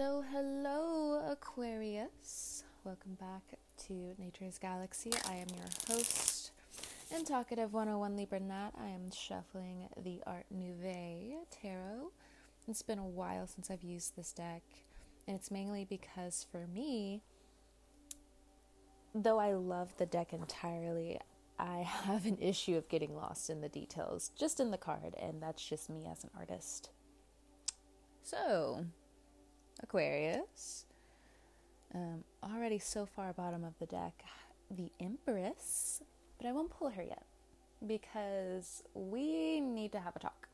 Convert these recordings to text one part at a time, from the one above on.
Hello, hello, Aquarius. Welcome back to Nature's Galaxy. I am your host and talkative 101 Libra Nat. I am shuffling the Art Nouveau Tarot. It's been a while since I've used this deck, and it's mainly because for me, though I love the deck entirely, I have an issue of getting lost in the details, just in the card, and that's just me as an artist. So, Aquarius. Um, already so far bottom of the deck, the Empress, but I won't pull her yet because we need to have a talk.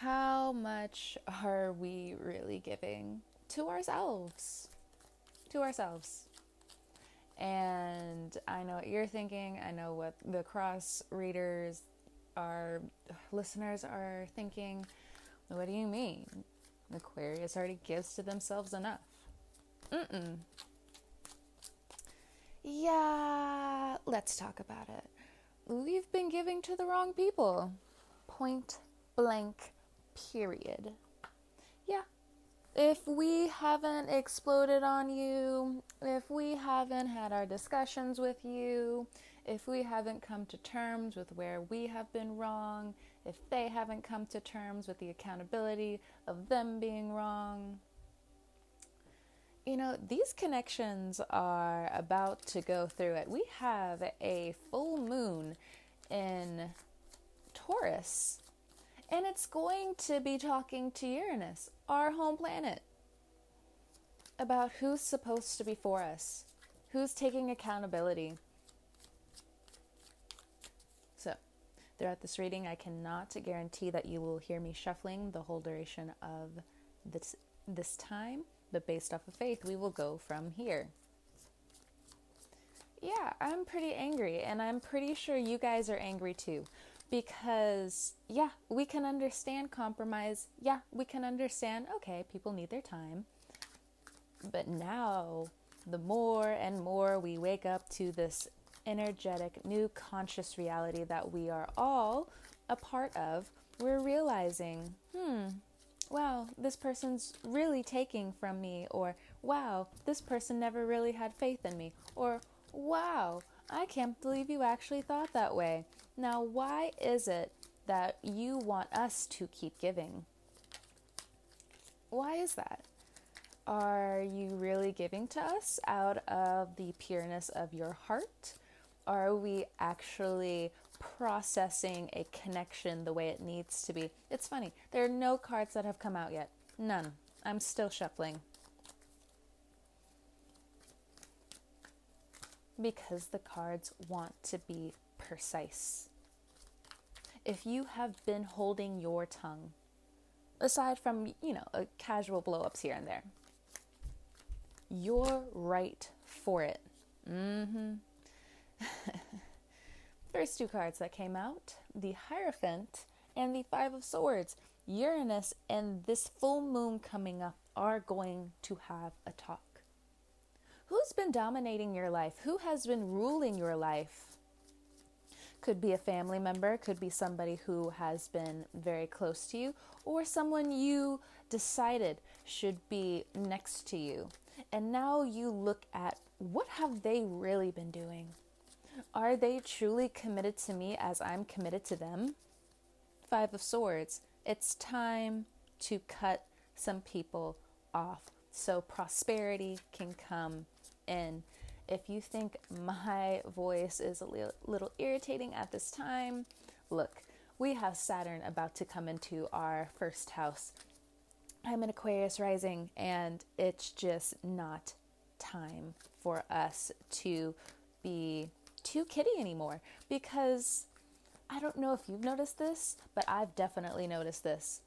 How much are we really giving to ourselves? To ourselves. And I know what you're thinking. I know what the cross readers, our listeners are thinking. What do you mean? Aquarius already gives to themselves enough. Mm-mm. Yeah, let's talk about it. We've been giving to the wrong people. Point blank, period. Yeah. If we haven't exploded on you, if we haven't had our discussions with you, if we haven't come to terms with where we have been wrong, if they haven't come to terms with the accountability of them being wrong. You know, these connections are about to go through it. We have a full moon in Taurus, and it's going to be talking to Uranus, our home planet, about who's supposed to be for us, who's taking accountability Throughout this reading, I cannot guarantee that you will hear me shuffling the whole duration of this this time, but based off of faith, we will go from here. Yeah, I'm pretty angry, and I'm pretty sure you guys are angry too. Because, yeah, we can understand compromise. Yeah, we can understand, okay, people need their time. But now, the more and more we wake up to this energetic, new conscious reality that we are all a part of, we're realizing, hmm, wow, this person's really taking from me, or wow, this person never really had faith in me, or wow, I can't believe you actually thought that way. Now, why is it that you want us to keep giving? Why is that? Are you really giving to us out of the pureness of your heart? Are we actually processing a connection the way it needs to be? It's funny, there are no cards that have come out yet. None. I'm still shuffling. Because the cards want to be precise. If you have been holding your tongue, aside from, you know, a casual blow ups here and there, you're right for it. Mm hmm. First two cards that came out the Hierophant and the Five of Swords. Uranus and this full moon coming up are going to have a talk. Who's been dominating your life? Who has been ruling your life? Could be a family member, could be somebody who has been very close to you, or someone you decided should be next to you. And now you look at what have they really been doing? Are they truly committed to me as I'm committed to them? Five of Swords. It's time to cut some people off so prosperity can come in. If you think my voice is a little irritating at this time, look, we have Saturn about to come into our first house. I'm an Aquarius rising, and it's just not time for us to be too kitty anymore because I don't know if you've noticed this, but I've definitely noticed this.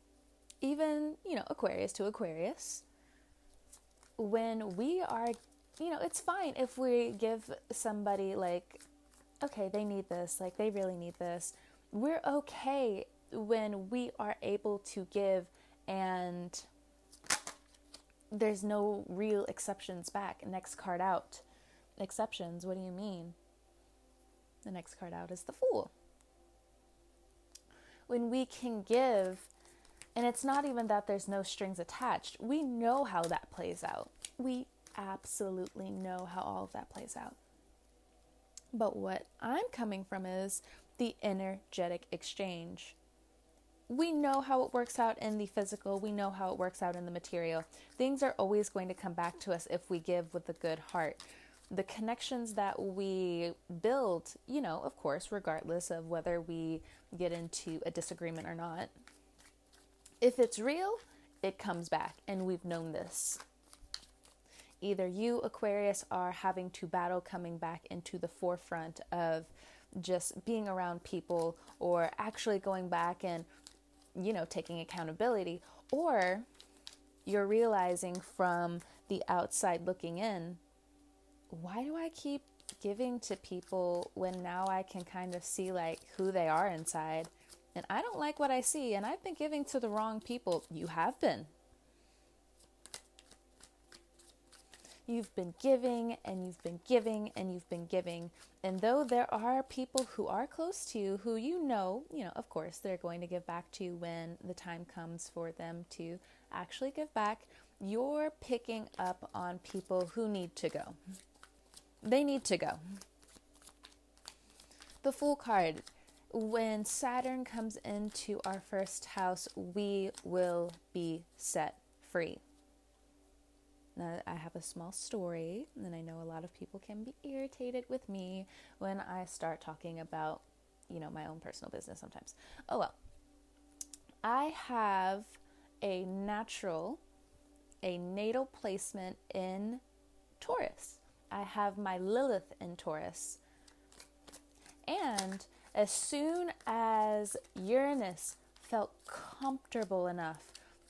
Even, you know, Aquarius to Aquarius, when we are, you know, it's fine if we give somebody like, okay, they need this, like they really need this. We're okay when we are able to give and there's no real exceptions back. Next card out. Exceptions, what do you mean? The next card out is the Fool. When we can give And it's not even that there's no strings attached. We know how that plays out. We absolutely know how all of that plays out. But what I'm coming from is the energetic exchange. We know how it works out in the physical, we know how it works out in the material. Things are always going to come back to us if we give with a good heart. The connections that we build, you know, of course, regardless of whether we get into a disagreement or not, if it's real, it comes back, and we've known this. Either you, Aquarius, are having to battle coming back into the forefront of just being around people or actually going back and, you know, taking accountability, or you're realizing from the outside looking in, why do I keep giving to people when now I can kind of see like who they are inside? And I don't like what I see, and I've been giving to the wrong people. You have been. You've been giving and you've been giving and you've been giving. And though there are people who are close to you who you know, you know, of course, they're going to give back to you when the time comes for them to actually give back, you're picking up on people who need to go. They need to go. The Fool card when Saturn comes into our first house, we will be set free. Now, I have a small story, and I know a lot of people can be irritated with me when I start talking about, you know, my own personal business sometimes. Oh well. I have a natural, a natal placement in Taurus. I have my Lilith in Taurus. And as soon as Uranus felt comfortable enough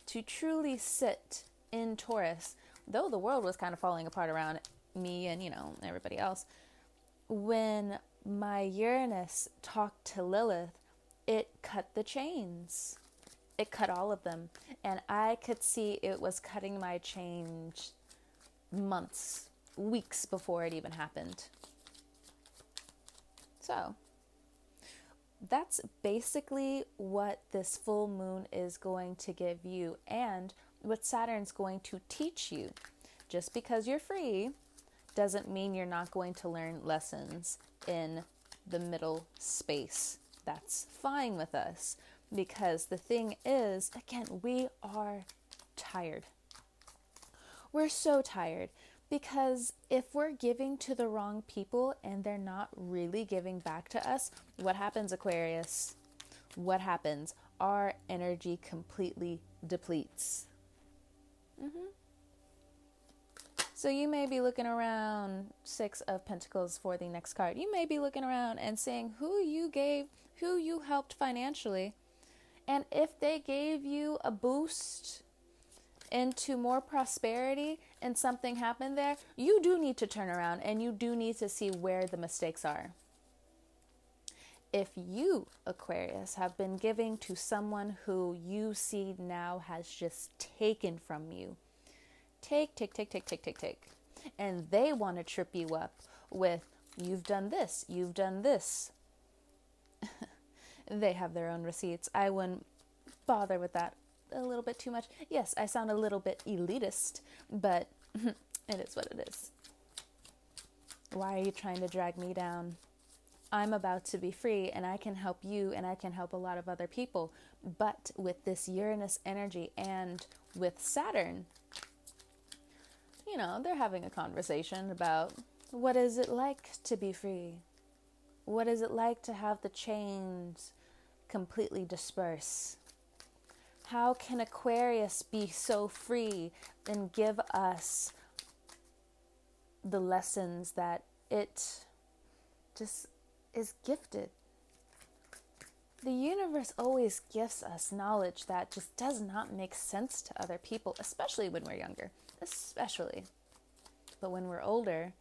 to truly sit in Taurus, though the world was kind of falling apart around me and, you know, everybody else, when my Uranus talked to Lilith, it cut the chains. It cut all of them. And I could see it was cutting my chains months, weeks before it even happened. So, that's basically what this full moon is going to give you and what Saturn's going to teach you. Just because you're free doesn't mean you're not going to learn lessons in the middle space. That's fine with us because the thing is, again, we are tired. We're so tired. Because if we're giving to the wrong people and they're not really giving back to us, what happens, Aquarius? What happens? Our energy completely depletes. Mm-hmm. So you may be looking around Six of Pentacles for the next card. You may be looking around and seeing who you gave, who you helped financially. And if they gave you a boost into more prosperity and something happened there, you do need to turn around and you do need to see where the mistakes are. If you, Aquarius, have been giving to someone who you see now has just taken from you, take, take, take, take, take, take, take, and they want to trip you up with, you've done this, you've done this. they have their own receipts. I wouldn't bother with that a little bit too much. Yes, I sound a little bit elitist, but it is what it is. Why are you trying to drag me down? I'm about to be free and I can help you and I can help a lot of other people. But with this Uranus energy and with Saturn, you know, they're having a conversation about what is it like to be free? What is it like to have the chains completely disperse? How can Aquarius be so free and give us the lessons that it just is gifted? The universe always gives us knowledge that just does not make sense to other people, especially when we're younger. Especially. But when we're older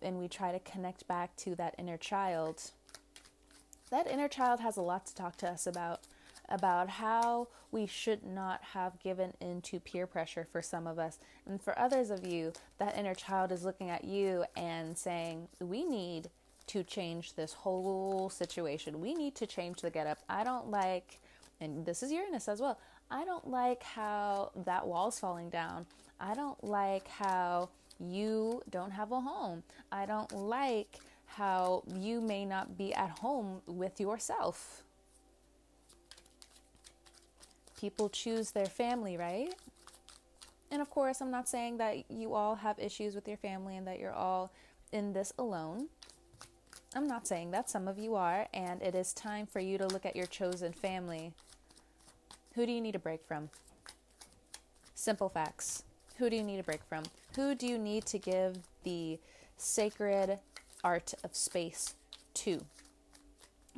and we try to connect back to that inner child, that inner child has a lot to talk to us about about how we should not have given into peer pressure for some of us. And for others of you, that inner child is looking at you and saying, We need to change this whole situation. We need to change the get up. I don't like, and this is Uranus as well, I don't like how that wall's falling down. I don't like how you don't have a home. I don't like how you may not be at home with yourself. People choose their family, right? And of course, I'm not saying that you all have issues with your family and that you're all in this alone. I'm not saying that. Some of you are, and it is time for you to look at your chosen family. Who do you need a break from? Simple facts. Who do you need a break from? Who do you need to give the sacred art of space to?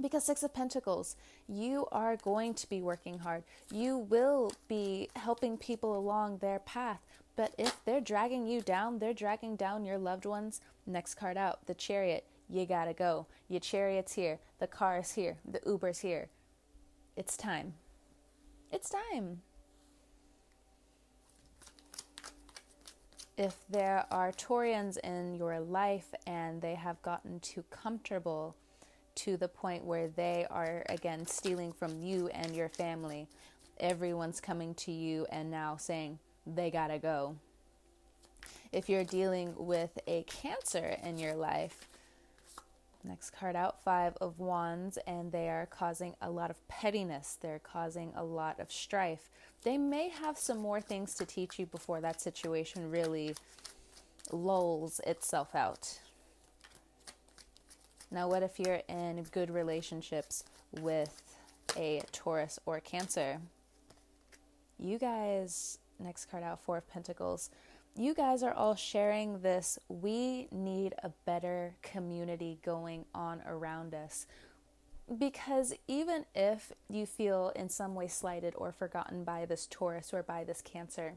Because Six of Pentacles, you are going to be working hard. You will be helping people along their path. But if they're dragging you down, they're dragging down your loved ones. Next card out, the chariot. You gotta go. Your chariot's here. The car is here. The Uber's here. It's time. It's time. If there are Taurians in your life and they have gotten too comfortable to the point where they are again stealing from you and your family, everyone's coming to you and now saying they gotta go. If you're dealing with a Cancer in your life, Next card out, Five of Wands, and they are causing a lot of pettiness. They're causing a lot of strife. They may have some more things to teach you before that situation really lulls itself out. Now, what if you're in good relationships with a Taurus or Cancer? You guys, next card out, Four of Pentacles you guys are all sharing this. We need a better community going on around us. Because even if you feel in some way slighted or forgotten by this Taurus or by this Cancer,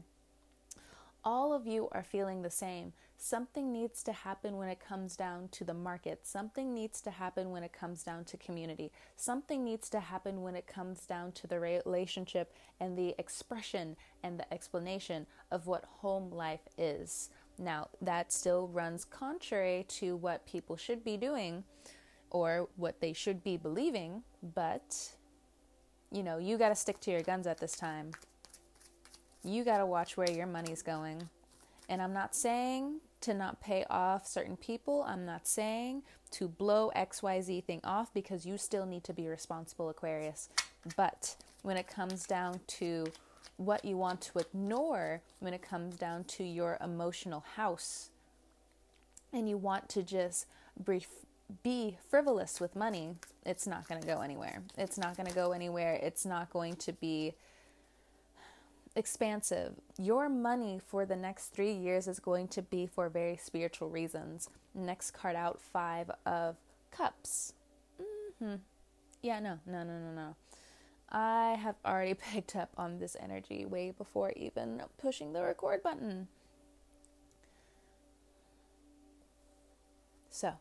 all of you are feeling the same. Something needs to happen when it comes down to the market. Something needs to happen when it comes down to community. Something needs to happen when it comes down to the relationship and the expression and the explanation of what home life is. Now, that still runs contrary to what people should be doing or what they should be believing, but you know, you got to stick to your guns at this time you got to watch where your money's going. And I'm not saying to not pay off certain people. I'm not saying to blow XYZ thing off because you still need to be responsible, Aquarius. But when it comes down to what you want to ignore, when it comes down to your emotional house, and you want to just brief, be frivolous with money, it's not going to go anywhere. It's not going to go anywhere. It's not going to be expansive. Your money for the next three years is going to be for very spiritual reasons. Next card out, Five of Cups. Mm-hmm. Yeah, no, no, no, no, no. I have already picked up on this energy way before even pushing the record button. So,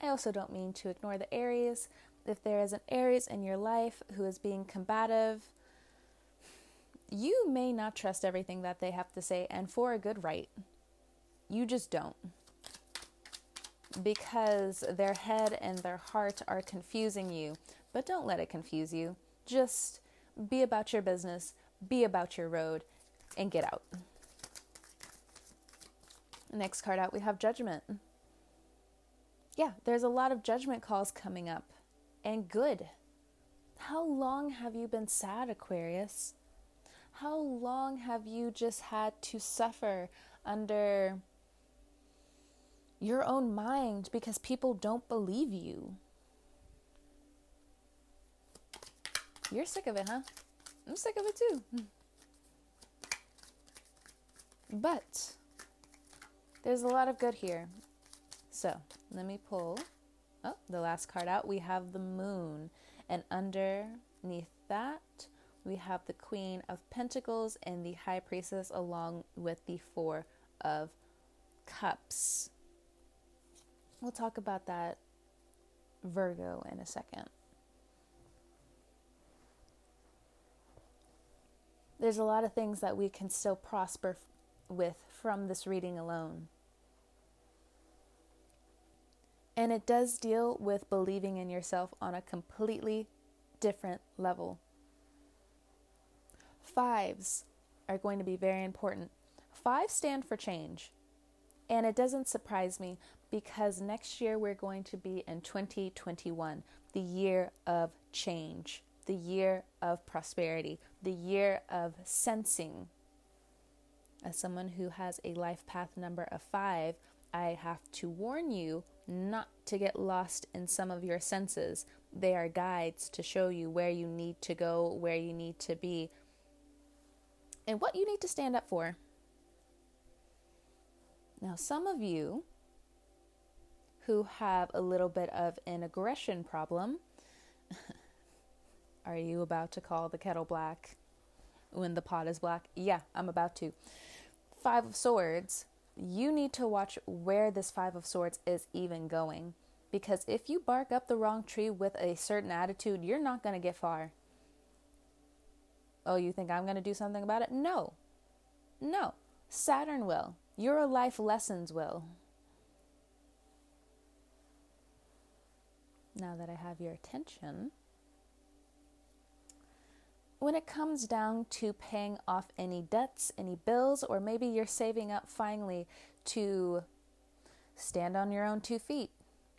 I also don't mean to ignore the Aries. If there is an Aries in your life who is being combative, you may not trust everything that they have to say, and for a good right. You just don't. Because their head and their heart are confusing you, but don't let it confuse you. Just be about your business, be about your road, and get out. Next card out, we have Judgment. Yeah, there's a lot of judgment calls coming up, and good. How long have you been sad, Aquarius? How long have you just had to suffer under your own mind because people don't believe you? You're sick of it, huh? I'm sick of it too. But there's a lot of good here. So let me pull oh, the last card out. We have the moon, and underneath that, we have the Queen of Pentacles and the High Priestess, along with the Four of Cups. We'll talk about that Virgo in a second. There's a lot of things that we can still prosper with from this reading alone. And it does deal with believing in yourself on a completely different level. Fives are going to be very important. Five stand for change. And it doesn't surprise me because next year we're going to be in 2021, the year of change, the year of prosperity, the year of sensing. As someone who has a life path number of five, I have to warn you not to get lost in some of your senses. They are guides to show you where you need to go, where you need to be, and what you need to stand up for. Now, some of you who have a little bit of an aggression problem, are you about to call the kettle black when the pot is black? Yeah, I'm about to. Five of Swords, you need to watch where this Five of Swords is even going. Because if you bark up the wrong tree with a certain attitude, you're not going to get far. Oh, you think I'm going to do something about it? No. No. Saturn will. Your life lessons will. Now that I have your attention, when it comes down to paying off any debts, any bills, or maybe you're saving up finally to stand on your own two feet,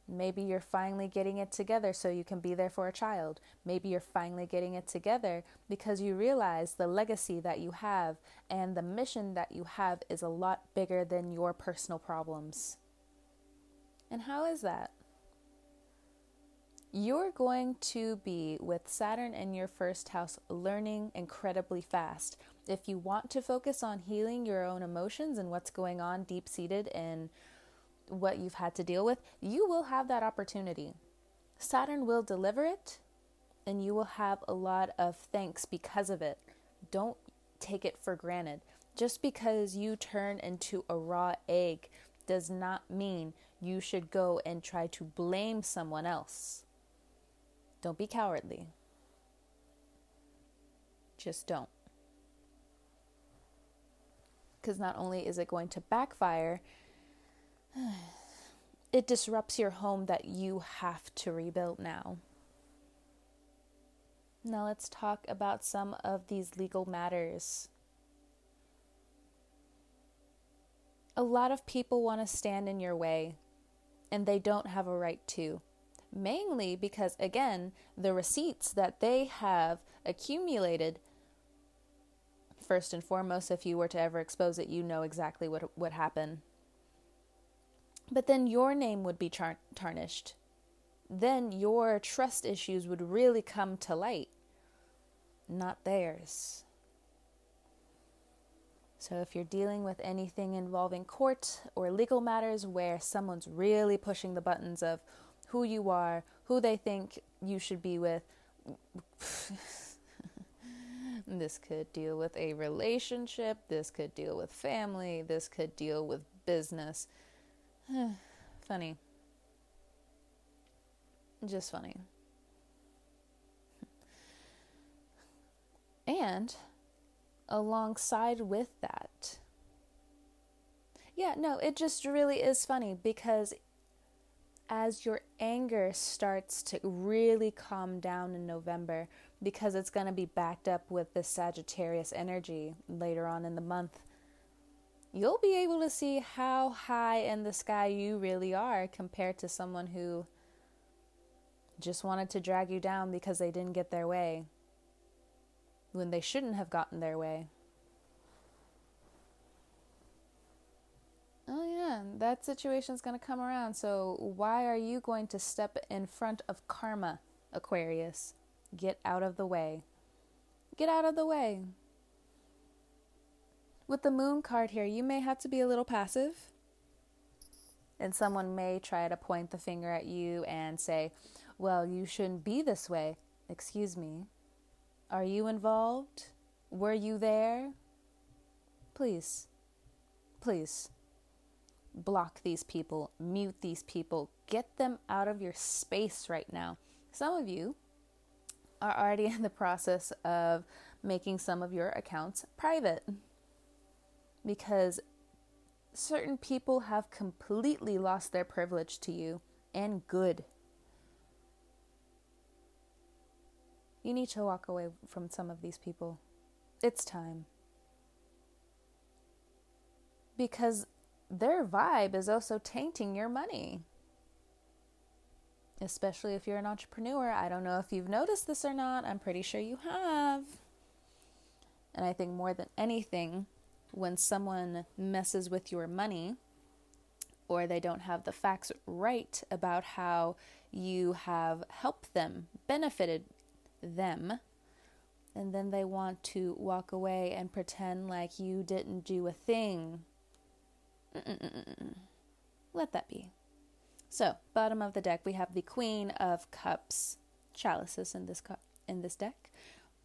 Maybe you're finally getting it together so you can be there for a child. Maybe you're finally getting it together because you realize the legacy that you have and the mission that you have is a lot bigger than your personal problems. And how is that? You're going to be with Saturn in your first house learning incredibly fast. If you want to focus on healing your own emotions and what's going on deep seated in what you've had to deal with, you will have that opportunity. Saturn will deliver it, and you will have a lot of thanks because of it. Don't take it for granted. Just because you turn into a raw egg does not mean you should go and try to blame someone else. Don't be cowardly. Just don't. Because not only is it going to backfire, it disrupts your home that you have to rebuild now. Now, let's talk about some of these legal matters. A lot of people want to stand in your way, and they don't have a right to. Mainly because, again, the receipts that they have accumulated, first and foremost, if you were to ever expose it, you know exactly what would happen but then your name would be char- tarnished. Then your trust issues would really come to light, not theirs. So, if you're dealing with anything involving court or legal matters where someone's really pushing the buttons of who you are, who they think you should be with, this could deal with a relationship, this could deal with family, this could deal with business. funny. Just funny. And alongside with that, yeah, no, it just really is funny because as your anger starts to really calm down in November, because it's going to be backed up with the Sagittarius energy later on in the month you'll be able to see how high in the sky you really are compared to someone who just wanted to drag you down because they didn't get their way when they shouldn't have gotten their way. Oh, yeah, that situation's going to come around. So, why are you going to step in front of karma, Aquarius? Get out of the way. Get out of the way. With the moon card here, you may have to be a little passive. And someone may try to point the finger at you and say, Well, you shouldn't be this way. Excuse me. Are you involved? Were you there? Please, please block these people, mute these people, get them out of your space right now. Some of you are already in the process of making some of your accounts private because certain people have completely lost their privilege to you and good. You need to walk away from some of these people. It's time. Because their vibe is also tainting your money. Especially if you're an entrepreneur. I don't know if you've noticed this or not. I'm pretty sure you have. And I think more than anything, when someone messes with your money or they don't have the facts right about how you have helped them, benefited them, and then they want to walk away and pretend like you didn't do a thing. Mm-mm-mm. Let that be. So, bottom of the deck, we have the Queen of Cups, chalices in this cup in this deck,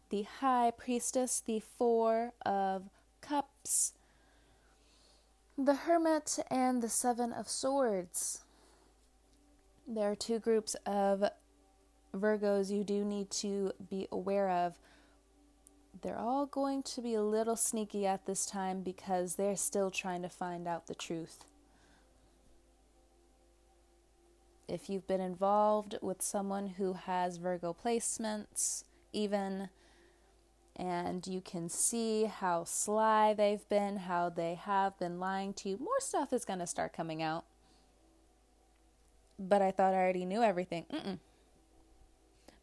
the High Priestess, the Four of The Hermit, and the Seven of Swords. There are two groups of Virgos you do need to be aware of. They're all going to be a little sneaky at this time because they're still trying to find out the truth. If you've been involved with someone who has Virgo placements, even and you can see how sly they've been, how they have been lying to you. More stuff is going to start coming out. But I thought I already knew everything. Mm-mm.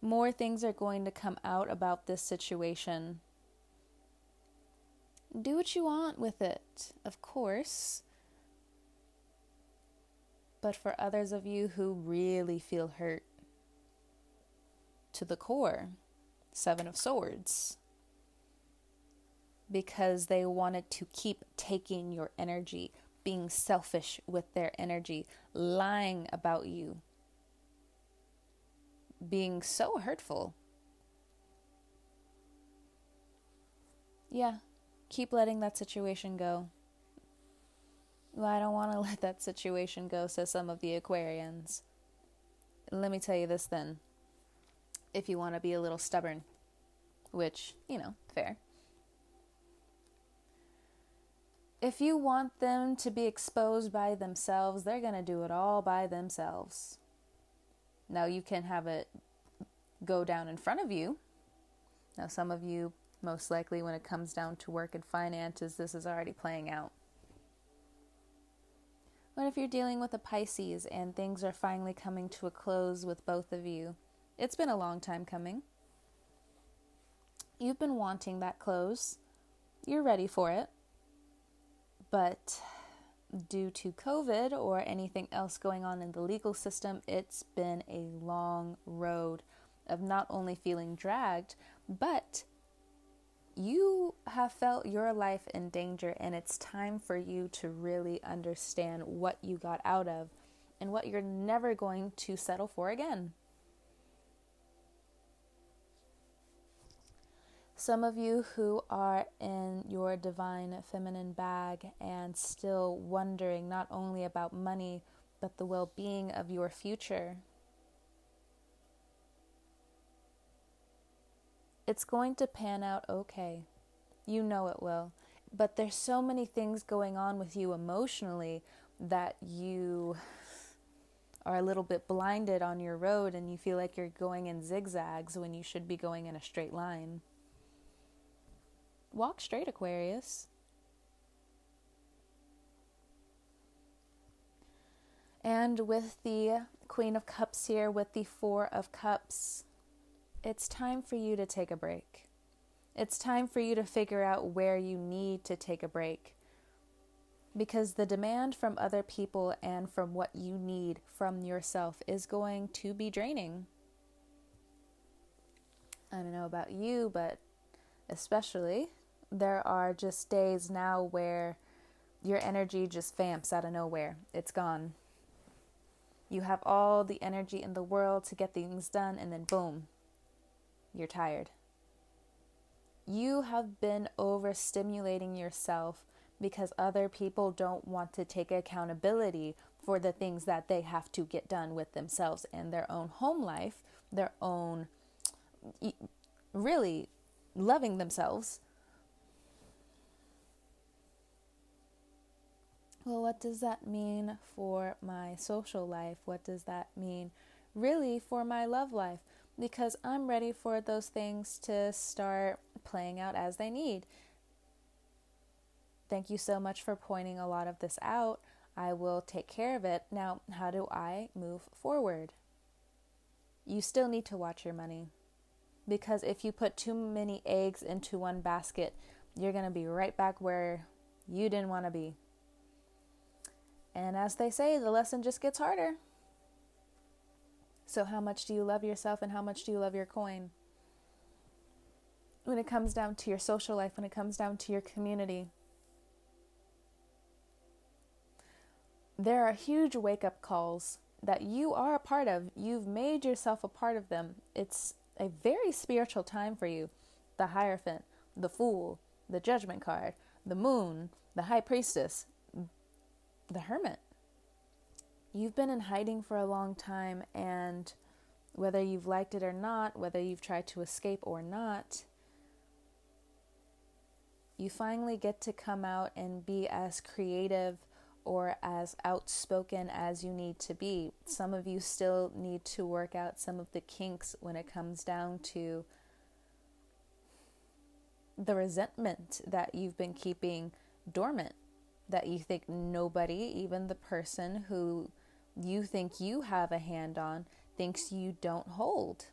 More things are going to come out about this situation. Do what you want with it, of course. But for others of you who really feel hurt to the core, Seven of Swords because they wanted to keep taking your energy, being selfish with their energy, lying about you, being so hurtful. Yeah, keep letting that situation go. Well, I don't want to let that situation go, says some of the Aquarians. Let me tell you this then. If you want to be a little stubborn, which, you know, fair. If you want them to be exposed by themselves, they're going to do it all by themselves. Now, you can have it go down in front of you. Now, some of you, most likely, when it comes down to work and finances, this is already playing out. What if you're dealing with a Pisces and things are finally coming to a close with both of you? It's been a long time coming. You've been wanting that close. You're ready for it. But due to COVID or anything else going on in the legal system, it's been a long road of not only feeling dragged, but you have felt your life in danger, and it's time for you to really understand what you got out of and what you're never going to settle for again. Some of you who are in your divine feminine bag and still wondering not only about money, but the well being of your future. It's going to pan out okay. You know it will. But there's so many things going on with you emotionally that you are a little bit blinded on your road and you feel like you're going in zigzags when you should be going in a straight line. Walk straight, Aquarius. And with the Queen of Cups here, with the Four of Cups, it's time for you to take a break. It's time for you to figure out where you need to take a break. Because the demand from other people and from what you need from yourself is going to be draining. I don't know about you, but especially there are just days now where your energy just vamps out of nowhere. It's gone. You have all the energy in the world to get things done, and then boom, you're tired. You have been overstimulating yourself because other people don't want to take accountability for the things that they have to get done with themselves and their own home life, their own really loving themselves well, what does that mean for my social life? What does that mean really for my love life? Because I'm ready for those things to start playing out as they need. Thank you so much for pointing a lot of this out. I will take care of it. Now, how do I move forward? You still need to watch your money because if you put too many eggs into one basket, you're going to be right back where you didn't want to be. And as they say, the lesson just gets harder. So, how much do you love yourself and how much do you love your coin? When it comes down to your social life, when it comes down to your community, there are huge wake up calls that you are a part of. You've made yourself a part of them. It's a very spiritual time for you. The Hierophant, the Fool, the Judgment card, the Moon, the High Priestess, the Hermit. You've been in hiding for a long time, and whether you've liked it or not, whether you've tried to escape or not, you finally get to come out and be as creative or as outspoken as you need to be. Some of you still need to work out some of the kinks when it comes down to the resentment that you've been keeping dormant, that you think nobody, even the person who you think you have a hand on, thinks you don't hold.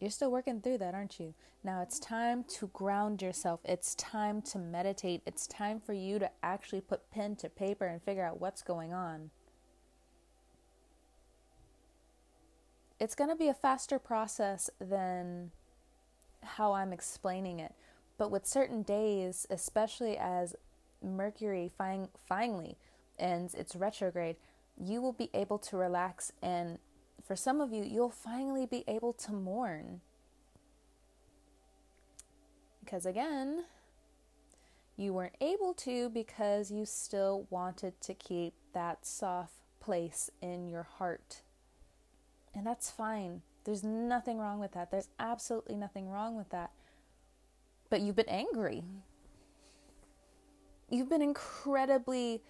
You're still working through that, aren't you? Now it's time to ground yourself. It's time to meditate. It's time for you to actually put pen to paper and figure out what's going on. It's going to be a faster process than how I'm explaining it. But with certain days, especially as Mercury fin- finally ends its retrograde, you will be able to relax and for some of you, you'll finally be able to mourn. Because again, you weren't able to because you still wanted to keep that soft place in your heart. And that's fine. There's nothing wrong with that. There's absolutely nothing wrong with that. But you've been angry. You've been incredibly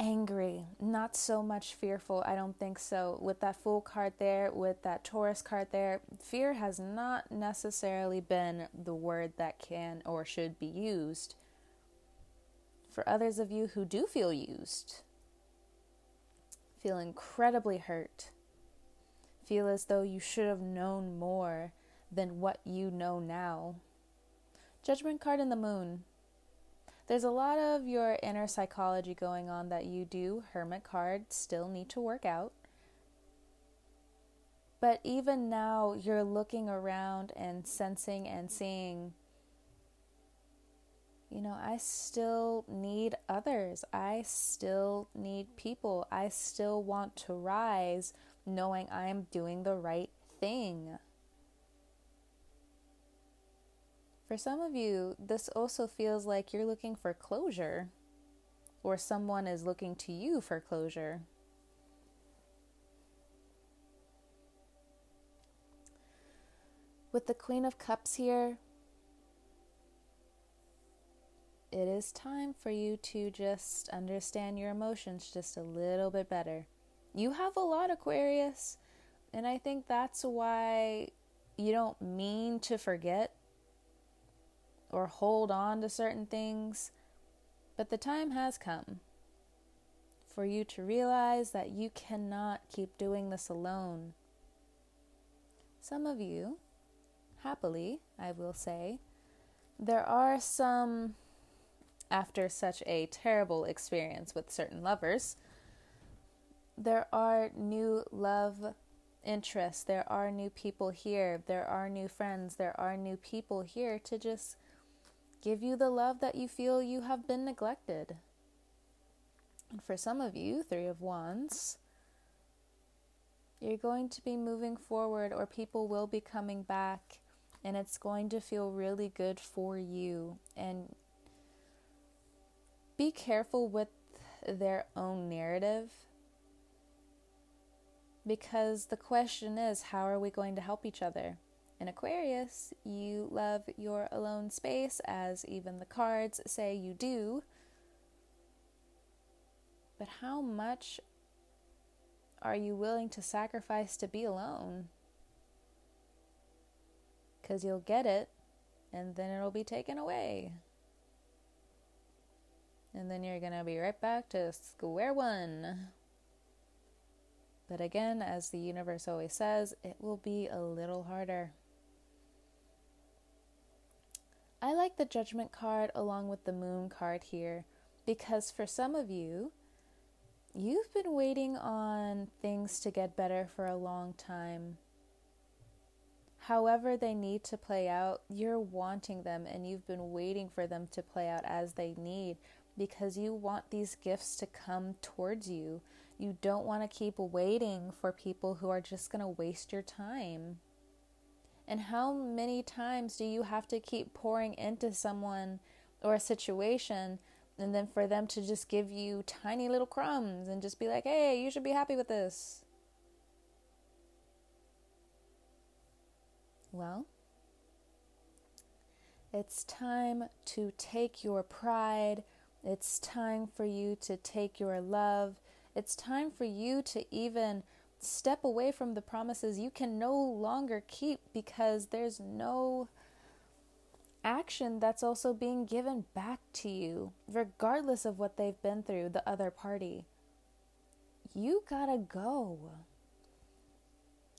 angry, not so much fearful. I don't think so. With that Fool card there, with that Taurus card there, fear has not necessarily been the word that can or should be used. For others of you who do feel used, feel incredibly hurt, feel as though you should have known more than what you know now. Judgment card in the moon there's a lot of your inner psychology going on that you do, Hermit card, still need to work out. But even now, you're looking around and sensing and seeing, you know, I still need others. I still need people. I still want to rise knowing I'm doing the right thing. For some of you, this also feels like you're looking for closure, or someone is looking to you for closure. With the Queen of Cups here, it is time for you to just understand your emotions just a little bit better. You have a lot, Aquarius, and I think that's why you don't mean to forget or hold on to certain things, but the time has come for you to realize that you cannot keep doing this alone. Some of you, happily, I will say, there are some, after such a terrible experience with certain lovers, there are new love interests, there are new people here, there are new friends, there are new people here to just give you the love that you feel you have been neglected. And for some of you, Three of Wands, you're going to be moving forward, or people will be coming back, and it's going to feel really good for you. And be careful with their own narrative because the question is how are we going to help each other? In Aquarius, you love your alone space, as even the cards say you do. But how much are you willing to sacrifice to be alone? Because you'll get it and then it'll be taken away. And then you're going to be right back to square one. But again, as the universe always says, it will be a little harder. I like the judgment card along with the moon card here because for some of you, you've been waiting on things to get better for a long time. However, they need to play out, you're wanting them and you've been waiting for them to play out as they need because you want these gifts to come towards you. You don't want to keep waiting for people who are just going to waste your time. And how many times do you have to keep pouring into someone or a situation and then for them to just give you tiny little crumbs and just be like, hey, you should be happy with this? Well, it's time to take your pride. It's time for you to take your love. It's time for you to even step away from the promises you can no longer keep because there's no action that's also being given back to you, regardless of what they've been through, the other party. You gotta go.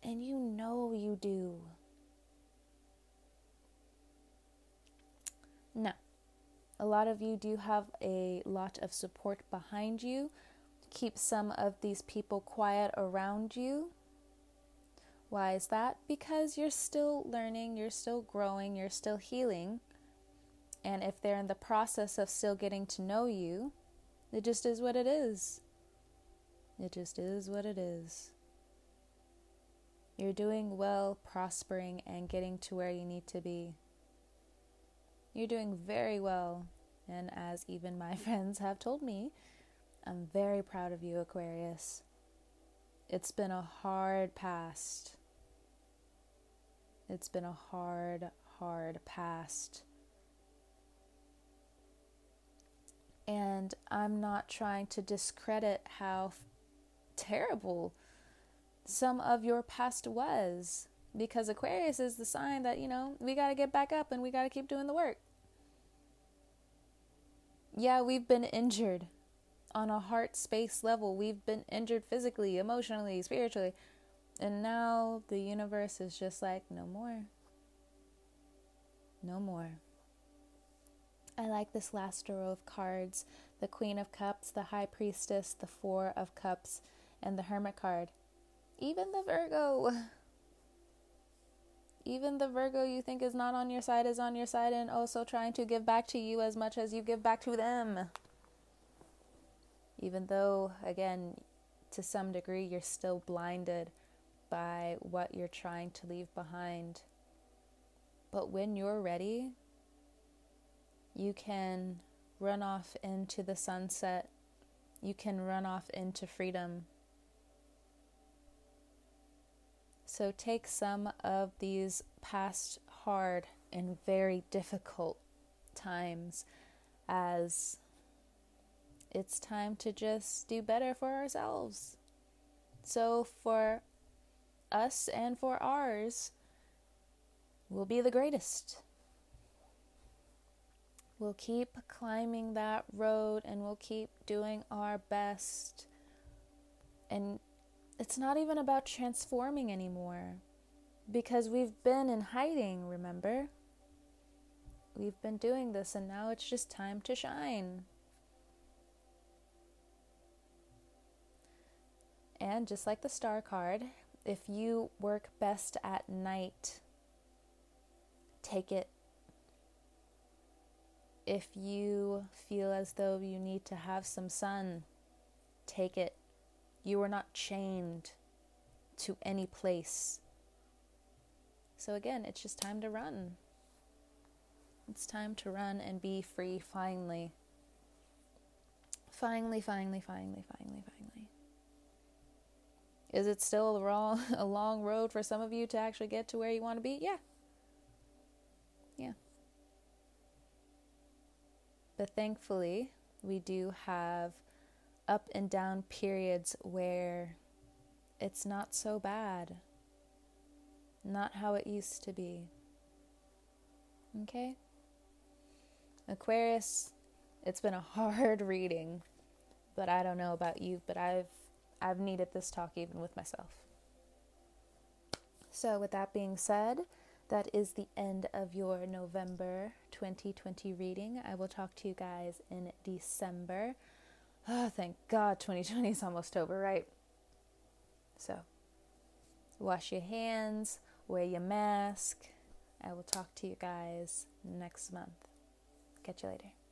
And you know you do. Now, a lot of you do have a lot of support behind you keep some of these people quiet around you. Why is that? Because you're still learning, you're still growing, you're still healing. And if they're in the process of still getting to know you, it just is what it is. It just is what it is. You're doing well, prospering, and getting to where you need to be. You're doing very well. And as even my friends have told me, I'm very proud of you, Aquarius. It's been a hard past. It's been a hard, hard past. And I'm not trying to discredit how terrible some of your past was because Aquarius is the sign that, you know, we got to get back up and we got to keep doing the work. Yeah, we've been injured on a heart space level. We've been injured physically, emotionally, spiritually. And now the universe is just like, no more. No more. I like this last row of cards the Queen of Cups, the High Priestess, the Four of Cups, and the Hermit card. Even the Virgo. Even the Virgo you think is not on your side is on your side and also trying to give back to you as much as you give back to them even though, again, to some degree, you're still blinded by what you're trying to leave behind. But when you're ready, you can run off into the sunset, you can run off into freedom. So take some of these past hard and very difficult times as it's time to just do better for ourselves. So, for us and for ours, we'll be the greatest. We'll keep climbing that road and we'll keep doing our best. And it's not even about transforming anymore because we've been in hiding, remember? We've been doing this and now it's just time to shine. And just like the star card, if you work best at night, take it. If you feel as though you need to have some sun, take it. You are not chained to any place. So, again, it's just time to run. It's time to run and be free finally. Finally, finally, finally, finally, finally. Is it still a long, a long road for some of you to actually get to where you want to be? Yeah. Yeah. But thankfully, we do have up and down periods where it's not so bad. Not how it used to be. Okay? Aquarius, it's been a hard reading, but I don't know about you, but I've I've needed this talk even with myself. So, with that being said, that is the end of your November 2020 reading. I will talk to you guys in December. Oh, thank God 2020 is almost over, right? So, wash your hands, wear your mask. I will talk to you guys next month. Catch you later.